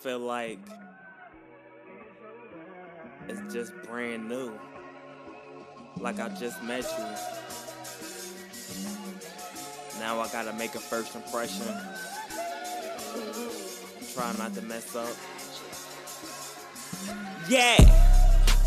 feel like it's just brand new. Like I just met you. Now I gotta make a first impression. Try not to mess up. Yeah.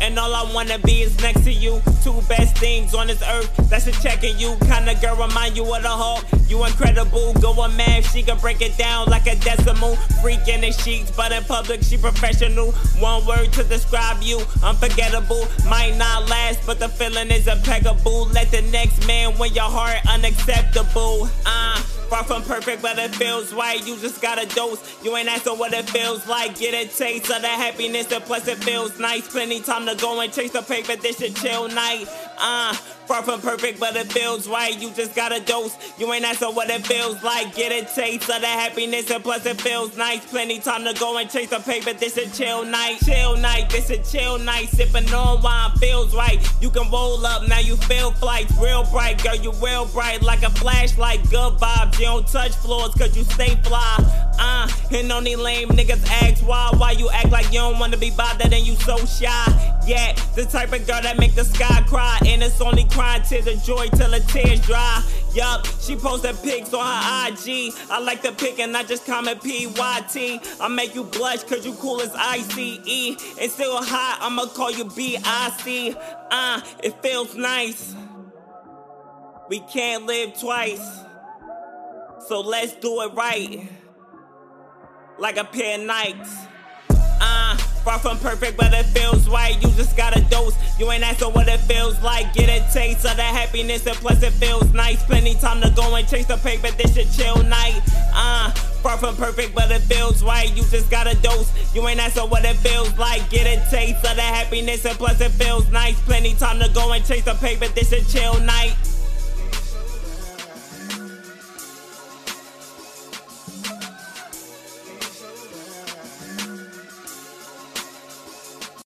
And all I wanna be is next to you. Two best things on this earth, that's a checking you. Kinda girl remind you of the Hulk. You incredible, go a man, she can break it down like a decimal. Freak in the sheets, but in public she professional. One word to describe you, unforgettable. Might not last, but the feeling is impeccable. Let the next man win your heart, unacceptable. Uh, Far from perfect, but it feels right. You just got a dose. You ain't asking what it feels like. Get a taste of the happiness, and plus it feels nice. Plenty time to go and chase the paper. This should chill night. Uh, far from perfect, but it feels right. You just got a dose. You ain't asking what it feels like. Get a taste of the happiness, and plus it feels nice. Plenty time to go and chase the paper. This a chill night. Chill night. This a chill night. Sipping on wine feels right. You can roll up now. You feel flights real bright, girl. You real bright like a flashlight. Good vibes. You don't touch floors cause you stay fly. Uh, and only lame niggas ask why. Why you act like you don't wanna be bothered and you so shy. Yeah, the type of girl that make the sky cry. And it's only crying tears of joy till the tears dry. Yup, she posted pics on her IG. I like the pic and I just comment PYT. I make you blush cause you cool as ICE. And still hot, I'ma call you BIC. Uh, it feels nice. We can't live twice. So let's do it right. Like a pair of Nikes. Far from perfect, but it feels right. You just got a dose. You ain't asking what it feels like. Get a taste of the happiness, and plus it feels nice. Plenty time to go and chase the paper. This should chill night. Uh, far from perfect, but it feels right. You just got a dose. You ain't asking what it feels like. Get a taste of the happiness, and plus it feels nice. Plenty time to go and chase the paper. This should chill night.